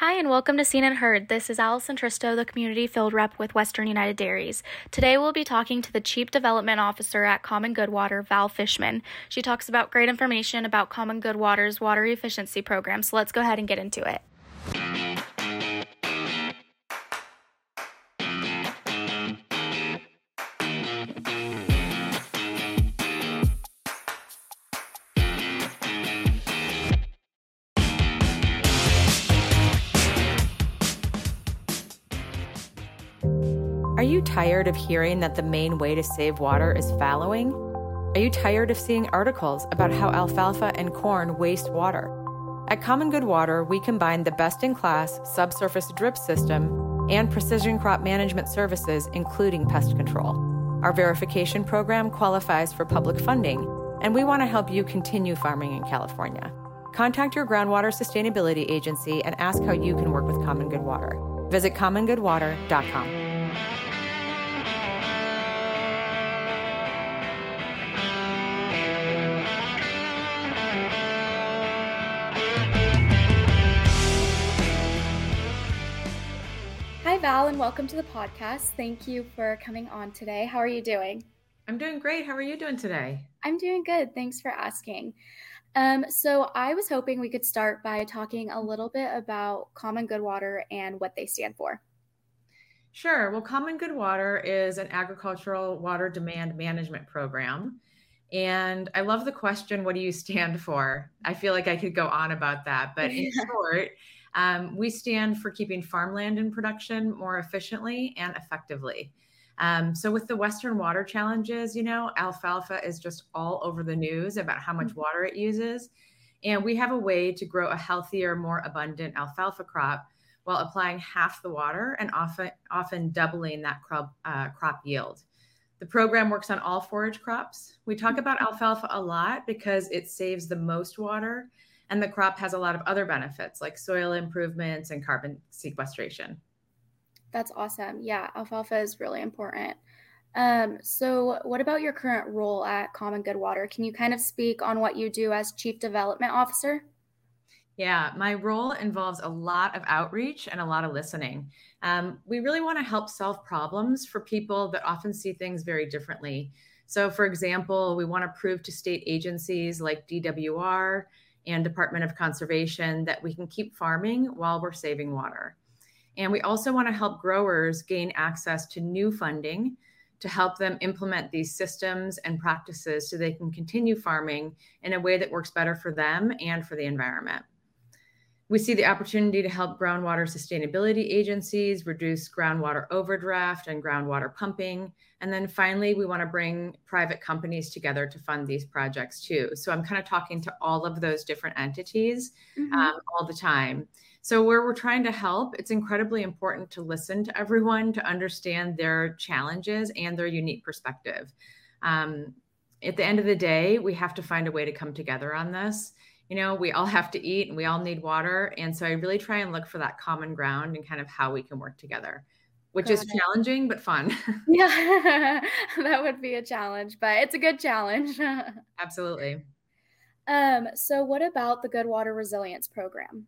Hi, and welcome to Seen and Heard. This is Allison Tristo, the community field rep with Western United Dairies. Today, we'll be talking to the Chief Development Officer at Common Good Water, Val Fishman. She talks about great information about Common Good Water's water efficiency program. So let's go ahead and get into it. Are you tired of hearing that the main way to save water is fallowing? Are you tired of seeing articles about how alfalfa and corn waste water? At Common Good Water, we combine the best in class subsurface drip system and precision crop management services, including pest control. Our verification program qualifies for public funding, and we want to help you continue farming in California. Contact your groundwater sustainability agency and ask how you can work with Common Good Water. Visit commongoodwater.com. Hi, Val, and welcome to the podcast. Thank you for coming on today. How are you doing? I'm doing great. How are you doing today? I'm doing good. Thanks for asking. Um, so, I was hoping we could start by talking a little bit about Common Good Water and what they stand for. Sure. Well, Common Good Water is an agricultural water demand management program. And I love the question, what do you stand for? I feel like I could go on about that. But in short, um, we stand for keeping farmland in production more efficiently and effectively. Um, so, with the Western water challenges, you know, alfalfa is just all over the news about how much mm-hmm. water it uses. And we have a way to grow a healthier, more abundant alfalfa crop while applying half the water and often, often doubling that crop, uh, crop yield. The program works on all forage crops. We talk mm-hmm. about alfalfa a lot because it saves the most water and the crop has a lot of other benefits like soil improvements and carbon sequestration. That's awesome. Yeah, alfalfa is really important. Um, so, what about your current role at Common Good Water? Can you kind of speak on what you do as Chief Development Officer? Yeah, my role involves a lot of outreach and a lot of listening. Um, we really want to help solve problems for people that often see things very differently. So, for example, we want to prove to state agencies like DWR and Department of Conservation that we can keep farming while we're saving water. And we also want to help growers gain access to new funding to help them implement these systems and practices so they can continue farming in a way that works better for them and for the environment. We see the opportunity to help groundwater sustainability agencies reduce groundwater overdraft and groundwater pumping. And then finally, we want to bring private companies together to fund these projects too. So I'm kind of talking to all of those different entities mm-hmm. um, all the time. So, where we're trying to help, it's incredibly important to listen to everyone to understand their challenges and their unique perspective. Um, at the end of the day, we have to find a way to come together on this you know, we all have to eat and we all need water. And so I really try and look for that common ground and kind of how we can work together, which Got is it. challenging but fun. yeah, that would be a challenge, but it's a good challenge. Absolutely. Um, so what about the Good Water Resilience Program?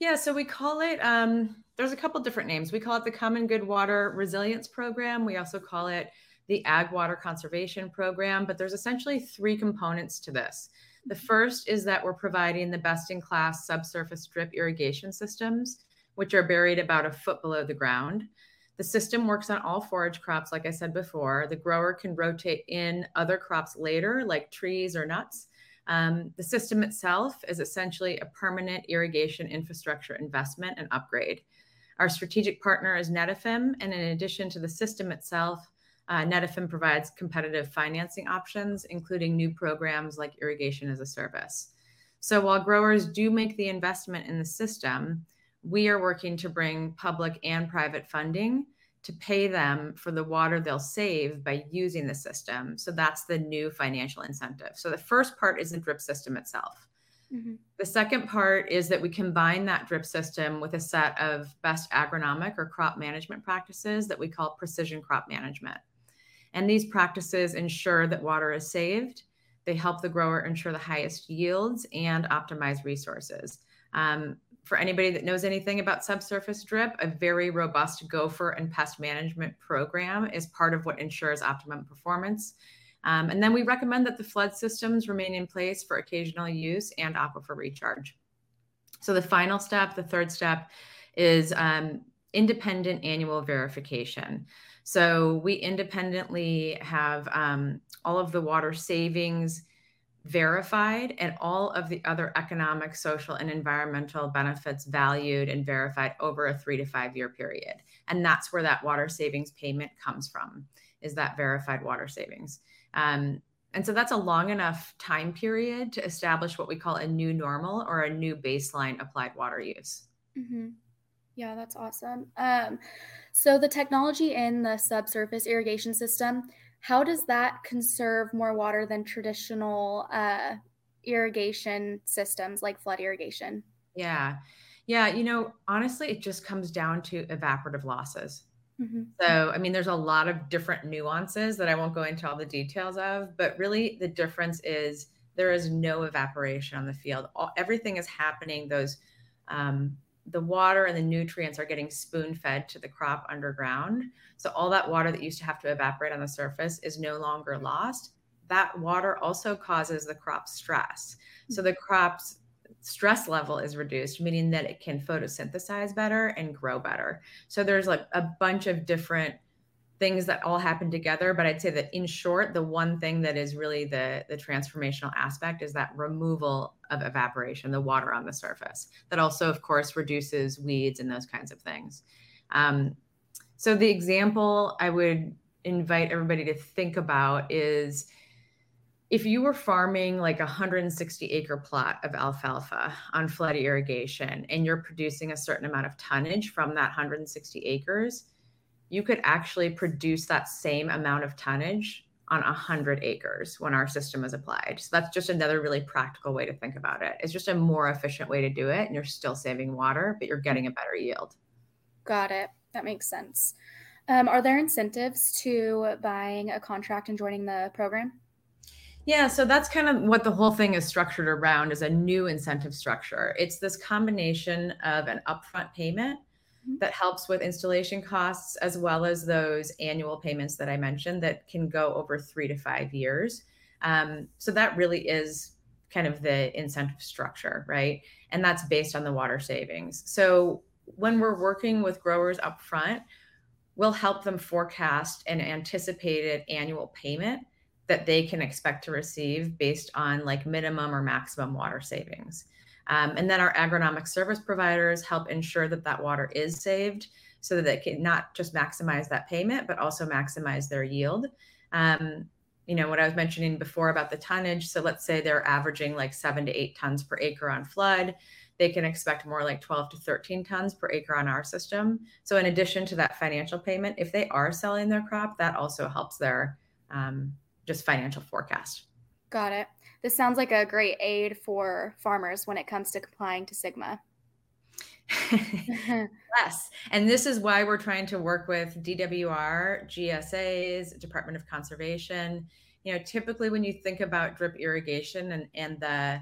Yeah, so we call it, um, there's a couple different names. We call it the Common Good Water Resilience Program. We also call it the Ag Water Conservation Program, but there's essentially three components to this. The first is that we're providing the best in class subsurface drip irrigation systems, which are buried about a foot below the ground. The system works on all forage crops, like I said before. The grower can rotate in other crops later, like trees or nuts. Um, the system itself is essentially a permanent irrigation infrastructure investment and upgrade. Our strategic partner is Netafim, and in addition to the system itself, uh, Netafim provides competitive financing options, including new programs like irrigation as a service. So while growers do make the investment in the system, we are working to bring public and private funding to pay them for the water they'll save by using the system. So that's the new financial incentive. So the first part is the drip system itself. Mm-hmm. The second part is that we combine that drip system with a set of best agronomic or crop management practices that we call precision crop management. And these practices ensure that water is saved. They help the grower ensure the highest yields and optimize resources. Um, for anybody that knows anything about subsurface drip, a very robust gopher and pest management program is part of what ensures optimum performance. Um, and then we recommend that the flood systems remain in place for occasional use and aquifer recharge. So the final step, the third step, is um, independent annual verification. So we independently have um, all of the water savings verified and all of the other economic, social, and environmental benefits valued and verified over a three to five year period. And that's where that water savings payment comes from, is that verified water savings. Um, and so that's a long enough time period to establish what we call a new normal or a new baseline applied water use. Mm-hmm. Yeah, that's awesome. Um, so the technology in the subsurface irrigation system, how does that conserve more water than traditional uh, irrigation systems like flood irrigation? Yeah. Yeah. You know, honestly, it just comes down to evaporative losses. Mm-hmm. So, I mean, there's a lot of different nuances that I won't go into all the details of, but really the difference is there is no evaporation on the field. All, everything is happening. Those, um, the water and the nutrients are getting spoon fed to the crop underground. So all that water that used to have to evaporate on the surface is no longer lost. That water also causes the crop stress. So the crop's stress level is reduced, meaning that it can photosynthesize better and grow better. So there's like a bunch of different things that all happen together but i'd say that in short the one thing that is really the the transformational aspect is that removal of evaporation the water on the surface that also of course reduces weeds and those kinds of things. Um, so the example i would invite everybody to think about is if you were farming like a 160 acre plot of alfalfa on flood irrigation and you're producing a certain amount of tonnage from that 160 acres you could actually produce that same amount of tonnage on 100 acres when our system is applied. So that's just another really practical way to think about it. It's just a more efficient way to do it, and you're still saving water, but you're getting a better yield. Got it. That makes sense. Um, are there incentives to buying a contract and joining the program? Yeah, so that's kind of what the whole thing is structured around is a new incentive structure. It's this combination of an upfront payment. That helps with installation costs as well as those annual payments that I mentioned that can go over three to five years. Um, so that really is kind of the incentive structure, right? And that's based on the water savings. So when we're working with growers up front, we'll help them forecast an anticipated annual payment that they can expect to receive based on like minimum or maximum water savings. Um, and then our agronomic service providers help ensure that that water is saved so that they can not just maximize that payment, but also maximize their yield. Um, you know, what I was mentioning before about the tonnage. So let's say they're averaging like seven to eight tons per acre on flood. They can expect more like 12 to 13 tons per acre on our system. So, in addition to that financial payment, if they are selling their crop, that also helps their um, just financial forecast. Got it. This sounds like a great aid for farmers when it comes to complying to SGMA. yes. And this is why we're trying to work with DWR, GSAs, Department of Conservation. You know, typically when you think about drip irrigation and, and the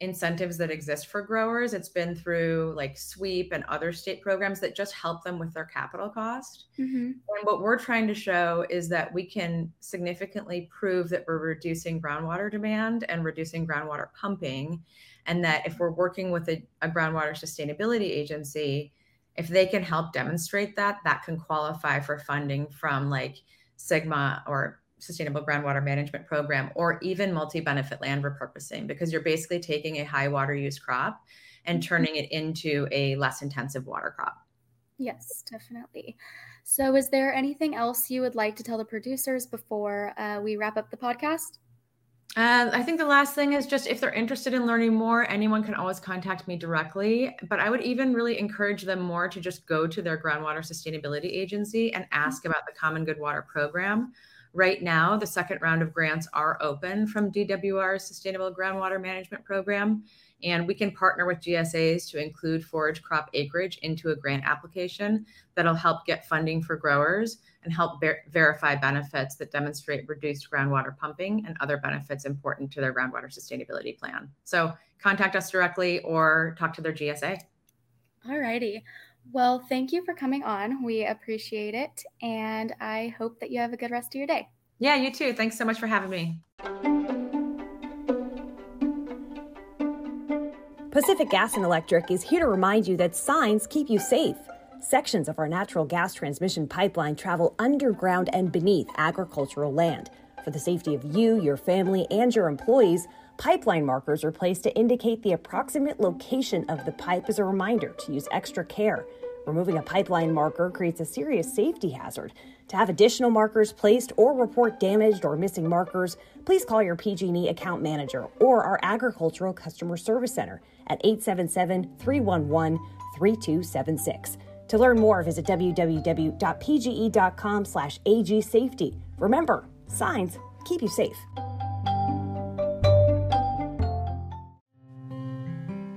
incentives that exist for growers. It's been through like SWEEP and other state programs that just help them with their capital cost. Mm-hmm. And what we're trying to show is that we can significantly prove that we're reducing groundwater demand and reducing groundwater pumping. And that if we're working with a, a groundwater sustainability agency, if they can help demonstrate that, that can qualify for funding from like SGMA or sustainable groundwater management program or even multi-benefit land repurposing because you're basically taking a high water use crop and mm-hmm. turning it into a less intensive water crop. Yes, definitely. So, is there anything else you would like to tell the producers before uh, we wrap up the podcast? Uh, I think the last thing is just if they're interested in learning more, anyone can always contact me directly. But I would even really encourage them more to just go to their groundwater sustainability agency and ask mm-hmm. about the Common Good Water Program. Right now, the second round of grants are open from DWR's Sustainable Groundwater Management Program, and we can partner with GSAs to include forage crop acreage into a grant application that'll help get funding for growers and help ver- verify benefits that demonstrate reduced groundwater pumping and other benefits important to their groundwater sustainability plan. So contact us directly or talk to their GSA. Alrighty. Well, thank you for coming on. We appreciate it. And I hope that you have a good rest of your day. Yeah, you too. Thanks so much for having me. Pacific Gas and Electric is here to remind you that signs keep you safe. Sections of our natural gas transmission pipeline travel underground and beneath agricultural land. For the safety of you, your family, and your employees, pipeline markers are placed to indicate the approximate location of the pipe as a reminder to use extra care. Removing a pipeline marker creates a serious safety hazard. To have additional markers placed or report damaged or missing markers, please call your PG&E account manager or our agricultural customer service center at 877-311-3276. To learn more, visit www.pge.com/agsafety. Remember, signs keep you safe.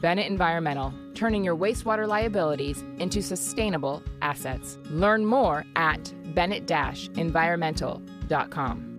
Bennett Environmental, turning your wastewater liabilities into sustainable assets. Learn more at bennett environmental.com.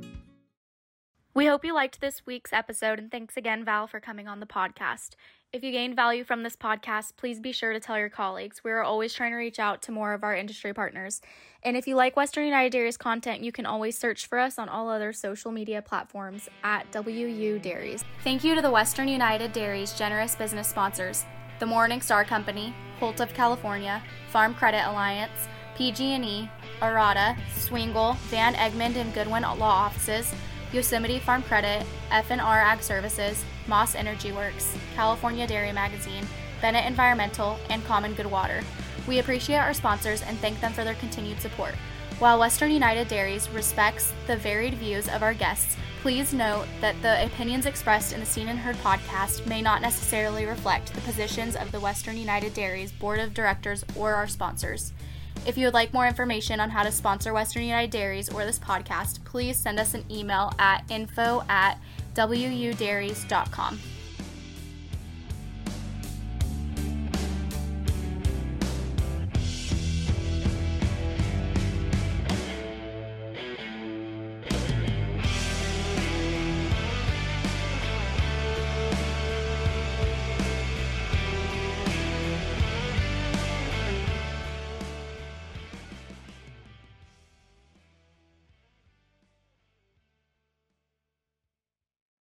We hope you liked this week's episode, and thanks again, Val, for coming on the podcast. If you gained value from this podcast, please be sure to tell your colleagues. We are always trying to reach out to more of our industry partners. And if you like Western United Dairies content, you can always search for us on all other social media platforms at WU Dairies. Thank you to the Western United Dairies generous business sponsors: the Morning Star Company, Holt of California, Farm Credit Alliance, PG&E, Arata, Swingle, Van Egmond and Goodwin Law Offices. Yosemite Farm Credit, F&R Ag Services, Maas Energy Works, California Dairy Magazine, Bennett Environmental, and Common Good Water. We appreciate our sponsors and thank them for their continued support. While Western United Dairies respects the varied views of our guests, please note that the opinions expressed in the Seen and Heard podcast may not necessarily reflect the positions of the Western United Dairies Board of Directors or our sponsors. If you would like more information on how to sponsor Western United Dairies or this podcast, please send us an email at info at wudairies.com.